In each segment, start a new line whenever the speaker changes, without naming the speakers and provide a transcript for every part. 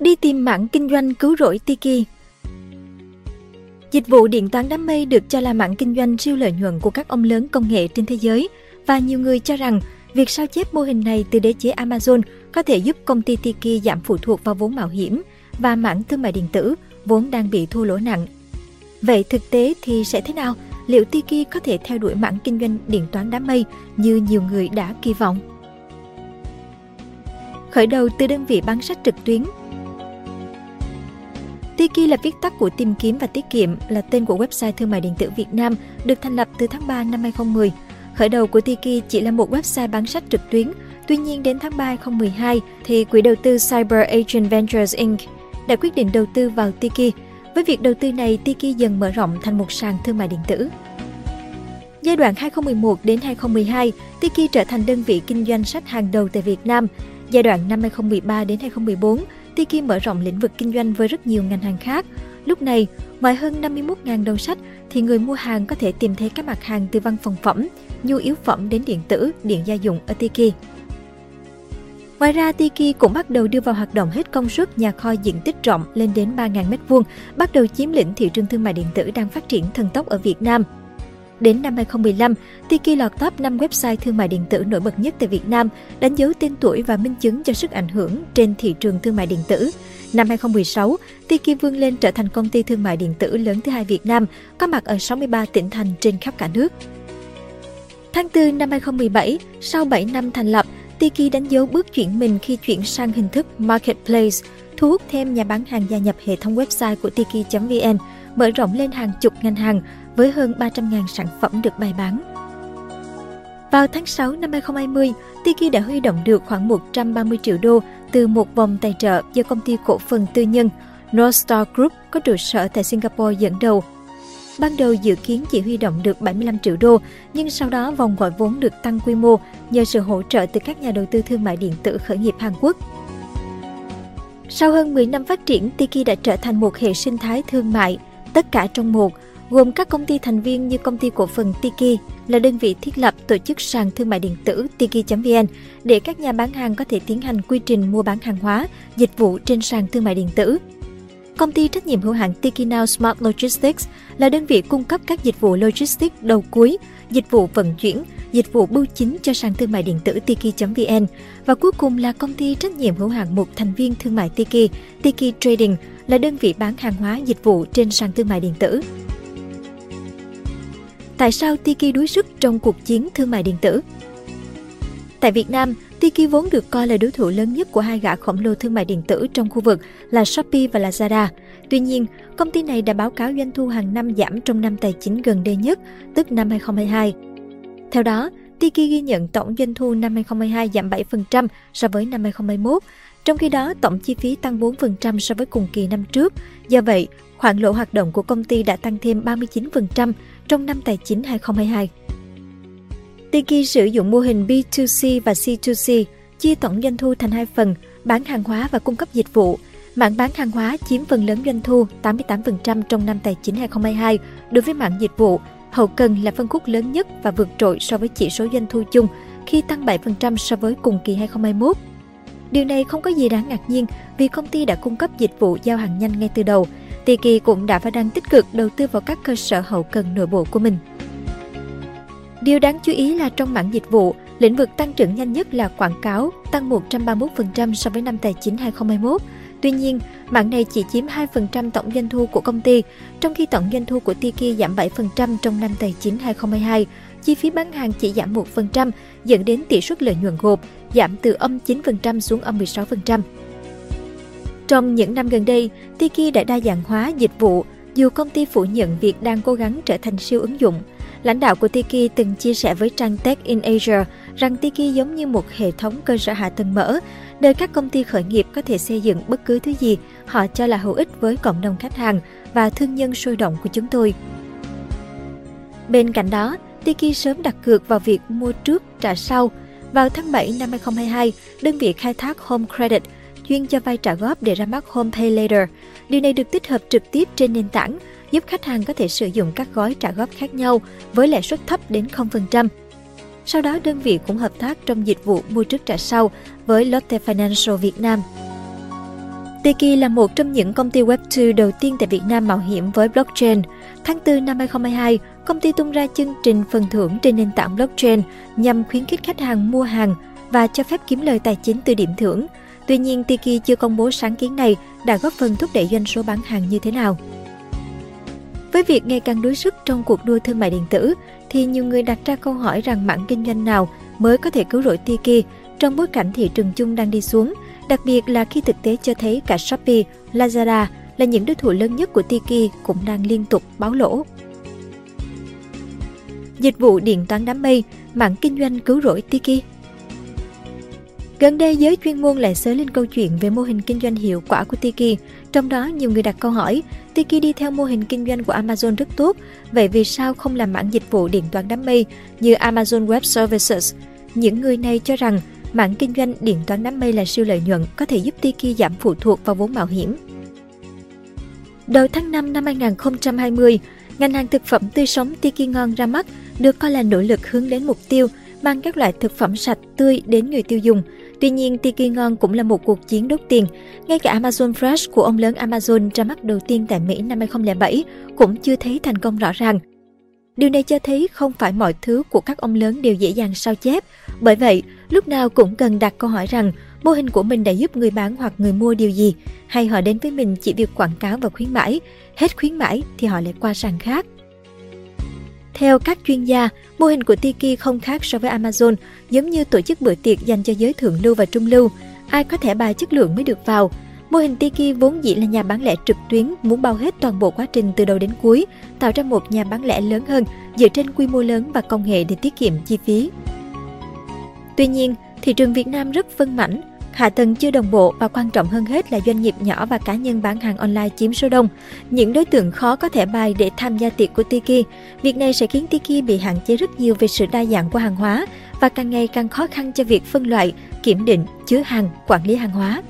đi tìm mảng kinh doanh cứu rỗi Tiki. Dịch vụ điện toán đám mây được cho là mảng kinh doanh siêu lợi nhuận của các ông lớn công nghệ trên thế giới và nhiều người cho rằng việc sao chép mô hình này từ đế chế Amazon có thể giúp công ty Tiki giảm phụ thuộc vào vốn mạo hiểm và mảng thương mại điện tử vốn đang bị thua lỗ nặng. Vậy thực tế thì sẽ thế nào? Liệu Tiki có thể theo đuổi mảng kinh doanh điện toán đám mây như nhiều người đã kỳ vọng? Khởi đầu từ đơn vị bán sách trực tuyến, Tiki là viết tắt của tìm kiếm và tiết kiệm, là tên của website thương mại điện tử Việt Nam, được thành lập từ tháng 3 năm 2010. Khởi đầu của Tiki chỉ là một website bán sách trực tuyến, tuy nhiên đến tháng 3 2012 thì quỹ đầu tư Cyber Agent Ventures Inc. đã quyết định đầu tư vào Tiki. Với việc đầu tư này, Tiki dần mở rộng thành một sàn thương mại điện tử. Giai đoạn 2011 đến 2012, Tiki trở thành đơn vị kinh doanh sách hàng đầu tại Việt Nam. Giai đoạn năm 2013 đến 2014, Tiki mở rộng lĩnh vực kinh doanh với rất nhiều ngành hàng khác. Lúc này, ngoài hơn 51.000 đầu sách thì người mua hàng có thể tìm thấy các mặt hàng từ văn phòng phẩm, nhu yếu phẩm đến điện tử, điện gia dụng ở Tiki. Ngoài ra, Tiki cũng bắt đầu đưa vào hoạt động hết công suất nhà kho diện tích rộng lên đến 3.000m2, bắt đầu chiếm lĩnh thị trường thương mại điện tử đang phát triển thần tốc ở Việt Nam. Đến năm 2015, Tiki lọt top 5 website thương mại điện tử nổi bật nhất tại Việt Nam, đánh dấu tên tuổi và minh chứng cho sức ảnh hưởng trên thị trường thương mại điện tử. Năm 2016, Tiki vươn lên trở thành công ty thương mại điện tử lớn thứ hai Việt Nam, có mặt ở 63 tỉnh thành trên khắp cả nước. Tháng 4 năm 2017, sau 7 năm thành lập, Tiki đánh dấu bước chuyển mình khi chuyển sang hình thức marketplace, thu hút thêm nhà bán hàng gia nhập hệ thống website của tiki.vn, mở rộng lên hàng chục ngành hàng, với hơn 300.000 sản phẩm được bày bán. Vào tháng 6 năm 2020, Tiki đã huy động được khoảng 130 triệu đô từ một vòng tài trợ do công ty cổ phần tư nhân North Star Group có trụ sở tại Singapore dẫn đầu. Ban đầu dự kiến chỉ huy động được 75 triệu đô, nhưng sau đó vòng gọi vốn được tăng quy mô nhờ sự hỗ trợ từ các nhà đầu tư thương mại điện tử khởi nghiệp Hàn Quốc. Sau hơn 10 năm phát triển, Tiki đã trở thành một hệ sinh thái thương mại, tất cả trong một, gồm các công ty thành viên như công ty cổ phần Tiki là đơn vị thiết lập tổ chức sàn thương mại điện tử tiki.vn để các nhà bán hàng có thể tiến hành quy trình mua bán hàng hóa, dịch vụ trên sàn thương mại điện tử. Công ty trách nhiệm hữu hạn Tiki Now Smart Logistics là đơn vị cung cấp các dịch vụ logistics đầu cuối, dịch vụ vận chuyển, dịch vụ bưu chính cho sàn thương mại điện tử Tiki.vn và cuối cùng là công ty trách nhiệm hữu hạn một thành viên thương mại Tiki, Tiki Trading là đơn vị bán hàng hóa dịch vụ trên sàn thương mại điện tử tại sao Tiki đuối sức trong cuộc chiến thương mại điện tử. Tại Việt Nam, Tiki vốn được coi là đối thủ lớn nhất của hai gã khổng lồ thương mại điện tử trong khu vực là Shopee và Lazada. Tuy nhiên, công ty này đã báo cáo doanh thu hàng năm giảm trong năm tài chính gần đây nhất, tức năm 2022. Theo đó, Tiki ghi nhận tổng doanh thu năm 2022 giảm 7% so với năm 2021, trong khi đó, tổng chi phí tăng 4% so với cùng kỳ năm trước. Do vậy, khoản lỗ hoạt động của công ty đã tăng thêm 39% trong năm tài chính 2022. Tiki sử dụng mô hình B2C và C2C, chia tổng doanh thu thành hai phần, bán hàng hóa và cung cấp dịch vụ. mạng bán hàng hóa chiếm phần lớn doanh thu 88% trong năm tài chính 2022 đối với mạng dịch vụ. Hậu cần là phân khúc lớn nhất và vượt trội so với chỉ số doanh thu chung khi tăng 7% so với cùng kỳ 2021. Điều này không có gì đáng ngạc nhiên vì công ty đã cung cấp dịch vụ giao hàng nhanh ngay từ đầu. Tiki cũng đã và đang tích cực đầu tư vào các cơ sở hậu cần nội bộ của mình. Điều đáng chú ý là trong mảng dịch vụ, lĩnh vực tăng trưởng nhanh nhất là quảng cáo, tăng 131% so với năm tài chính 2021. Tuy nhiên, mạng này chỉ chiếm 2% tổng doanh thu của công ty, trong khi tổng doanh thu của Tiki giảm 7% trong năm tài chính 2022. Chi phí bán hàng chỉ giảm 1%, dẫn đến tỷ suất lợi nhuận gộp giảm từ âm 9% xuống âm 16%. Trong những năm gần đây, Tiki đã đa dạng hóa dịch vụ, dù công ty phủ nhận việc đang cố gắng trở thành siêu ứng dụng. Lãnh đạo của Tiki từng chia sẻ với trang Tech in Asia rằng Tiki giống như một hệ thống cơ sở hạ tầng mở, nơi các công ty khởi nghiệp có thể xây dựng bất cứ thứ gì họ cho là hữu ích với cộng đồng khách hàng và thương nhân sôi động của chúng tôi. Bên cạnh đó, Tiki sớm đặt cược vào việc mua trước trả sau – vào tháng 7 năm 2022, đơn vị khai thác Home Credit chuyên cho vay trả góp để ra mắt Home Pay Later. Điều này được tích hợp trực tiếp trên nền tảng, giúp khách hàng có thể sử dụng các gói trả góp khác nhau với lãi suất thấp đến 0%. Sau đó, đơn vị cũng hợp tác trong dịch vụ mua trước trả sau với Lotte Financial Việt Nam. Tiki là một trong những công ty Web2 đầu tiên tại Việt Nam mạo hiểm với blockchain. Tháng 4 năm 2022, công ty tung ra chương trình phần thưởng trên nền tảng blockchain nhằm khuyến khích khách hàng mua hàng và cho phép kiếm lời tài chính từ điểm thưởng. Tuy nhiên, Tiki chưa công bố sáng kiến này đã góp phần thúc đẩy doanh số bán hàng như thế nào. Với việc ngày càng đối sức trong cuộc đua thương mại điện tử, thì nhiều người đặt ra câu hỏi rằng mảng kinh doanh nào mới có thể cứu rỗi Tiki trong bối cảnh thị trường chung đang đi xuống, đặc biệt là khi thực tế cho thấy cả Shopee, Lazada là những đối thủ lớn nhất của Tiki cũng đang liên tục báo lỗ dịch vụ điện toán đám mây, mảng kinh doanh cứu rỗi Tiki. Gần đây, giới chuyên môn lại sới lên câu chuyện về mô hình kinh doanh hiệu quả của Tiki. Trong đó, nhiều người đặt câu hỏi, Tiki đi theo mô hình kinh doanh của Amazon rất tốt, vậy vì sao không làm mảng dịch vụ điện toán đám mây như Amazon Web Services? Những người này cho rằng, mảng kinh doanh điện toán đám mây là siêu lợi nhuận có thể giúp Tiki giảm phụ thuộc vào vốn mạo hiểm. Đầu tháng 5 năm 2020, ngành hàng thực phẩm tươi sống Tiki Ngon ra mắt – được coi là nỗ lực hướng đến mục tiêu mang các loại thực phẩm sạch tươi đến người tiêu dùng. Tuy nhiên, Tiki Ngon cũng là một cuộc chiến đốt tiền. Ngay cả Amazon Fresh của ông lớn Amazon ra mắt đầu tiên tại Mỹ năm 2007 cũng chưa thấy thành công rõ ràng. Điều này cho thấy không phải mọi thứ của các ông lớn đều dễ dàng sao chép. Bởi vậy, lúc nào cũng cần đặt câu hỏi rằng mô hình của mình đã giúp người bán hoặc người mua điều gì, hay họ đến với mình chỉ việc quảng cáo và khuyến mãi. Hết khuyến mãi thì họ lại qua sàn khác. Theo các chuyên gia, mô hình của Tiki không khác so với Amazon, giống như tổ chức bữa tiệc dành cho giới thượng lưu và trung lưu. Ai có thẻ bài chất lượng mới được vào. Mô hình Tiki vốn dĩ là nhà bán lẻ trực tuyến muốn bao hết toàn bộ quá trình từ đầu đến cuối, tạo ra một nhà bán lẻ lớn hơn dựa trên quy mô lớn và công nghệ để tiết kiệm chi phí. Tuy nhiên, thị trường Việt Nam rất phân mảnh, hạ tầng chưa đồng bộ và quan trọng hơn hết là doanh nghiệp nhỏ và cá nhân bán hàng online chiếm số đông. Những đối tượng khó có thể bài để tham gia tiệc của Tiki. Việc này sẽ khiến Tiki bị hạn chế rất nhiều về sự đa dạng của hàng hóa và càng ngày càng khó khăn cho việc phân loại, kiểm định, chứa hàng, quản lý hàng hóa.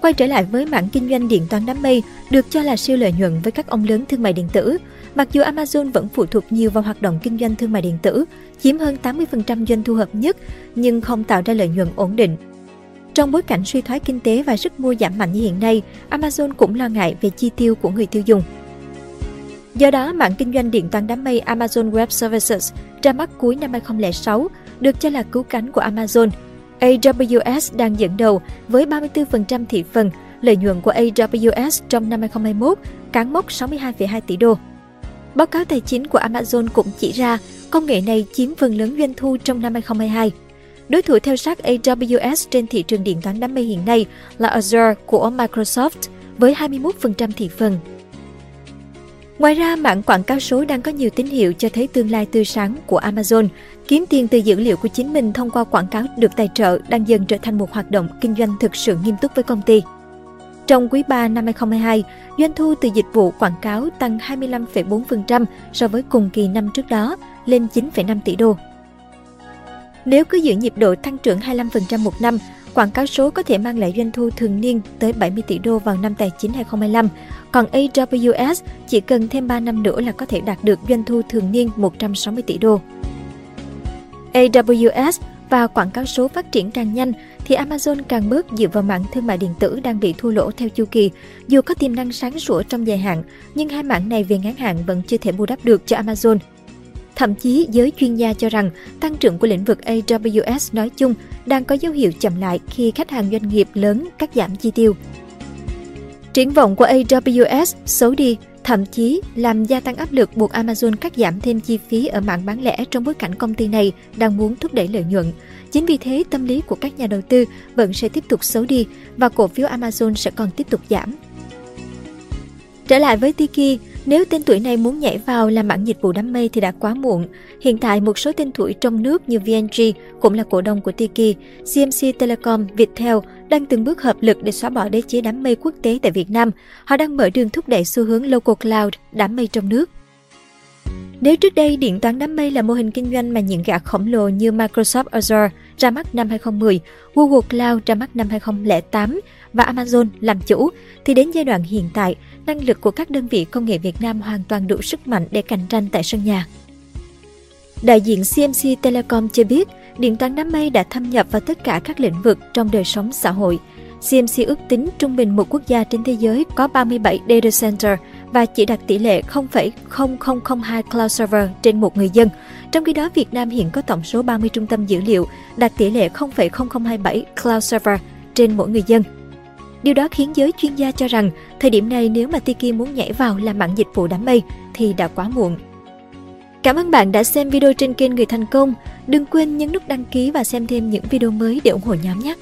Quay trở lại với mảng kinh doanh điện toán đám mây, được cho là siêu lợi nhuận với các ông lớn thương mại điện tử. Mặc dù Amazon vẫn phụ thuộc nhiều vào hoạt động kinh doanh thương mại điện tử, chiếm hơn 80% doanh thu hợp nhất, nhưng không tạo ra lợi nhuận ổn định trong bối cảnh suy thoái kinh tế và sức mua giảm mạnh như hiện nay, Amazon cũng lo ngại về chi tiêu của người tiêu dùng. Do đó, mạng kinh doanh điện toán đám mây Amazon Web Services ra mắt cuối năm 2006 được cho là cứu cánh của Amazon. AWS đang dẫn đầu với 34% thị phần, lợi nhuận của AWS trong năm 2021 cán mốc 62,2 tỷ đô. Báo cáo tài chính của Amazon cũng chỉ ra công nghệ này chiếm phần lớn doanh thu trong năm 2022. Đối thủ theo sát AWS trên thị trường điện toán đám mây hiện nay là Azure của Microsoft với 21% thị phần. Ngoài ra, mạng quảng cáo số đang có nhiều tín hiệu cho thấy tương lai tươi sáng của Amazon. Kiếm tiền từ dữ liệu của chính mình thông qua quảng cáo được tài trợ đang dần trở thành một hoạt động kinh doanh thực sự nghiêm túc với công ty. Trong quý 3 năm 2022, doanh thu từ dịch vụ quảng cáo tăng 25,4% so với cùng kỳ năm trước đó, lên 9,5 tỷ đô. Nếu cứ giữ nhịp độ tăng trưởng 25% một năm, quảng cáo số có thể mang lại doanh thu thường niên tới 70 tỷ đô vào năm tài chính 2025, còn AWS chỉ cần thêm 3 năm nữa là có thể đạt được doanh thu thường niên 160 tỷ đô. AWS và quảng cáo số phát triển càng nhanh thì Amazon càng bớt dựa vào mạng thương mại điện tử đang bị thua lỗ theo chu kỳ. Dù có tiềm năng sáng sủa trong dài hạn, nhưng hai mạng này về ngắn hạn vẫn chưa thể bù đắp được cho Amazon. Thậm chí, giới chuyên gia cho rằng tăng trưởng của lĩnh vực AWS nói chung đang có dấu hiệu chậm lại khi khách hàng doanh nghiệp lớn cắt giảm chi tiêu. Triển vọng của AWS xấu đi, thậm chí làm gia tăng áp lực buộc Amazon cắt giảm thêm chi phí ở mạng bán lẻ trong bối cảnh công ty này đang muốn thúc đẩy lợi nhuận. Chính vì thế, tâm lý của các nhà đầu tư vẫn sẽ tiếp tục xấu đi và cổ phiếu Amazon sẽ còn tiếp tục giảm. Trở lại với Tiki, nếu tên tuổi này muốn nhảy vào làm mảng dịch vụ đám mây thì đã quá muộn. Hiện tại một số tên tuổi trong nước như VNG cũng là cổ đông của Tiki, CMC Telecom, Viettel đang từng bước hợp lực để xóa bỏ đế chế đám mây quốc tế tại Việt Nam. Họ đang mở đường thúc đẩy xu hướng local cloud, đám mây trong nước. Nếu trước đây điện toán đám mây là mô hình kinh doanh mà những gã khổng lồ như Microsoft Azure ra mắt năm 2010, Google Cloud ra mắt năm 2008 và Amazon làm chủ, thì đến giai đoạn hiện tại, năng lực của các đơn vị công nghệ Việt Nam hoàn toàn đủ sức mạnh để cạnh tranh tại sân nhà. Đại diện CMC Telecom cho biết, điện toán đám mây đã thâm nhập vào tất cả các lĩnh vực trong đời sống xã hội. CMC ước tính trung bình một quốc gia trên thế giới có 37 data center và chỉ đạt tỷ lệ 0,0002 cloud server trên một người dân. Trong khi đó, Việt Nam hiện có tổng số 30 trung tâm dữ liệu đạt tỷ lệ 0,0027 cloud server trên mỗi người dân. Điều đó khiến giới chuyên gia cho rằng thời điểm này nếu mà Tiki muốn nhảy vào làm mạng dịch vụ đám mây thì đã quá muộn. Cảm ơn bạn đã xem video trên kênh Người Thành Công. Đừng quên nhấn nút đăng ký và xem thêm những video mới để ủng hộ nhóm nhé!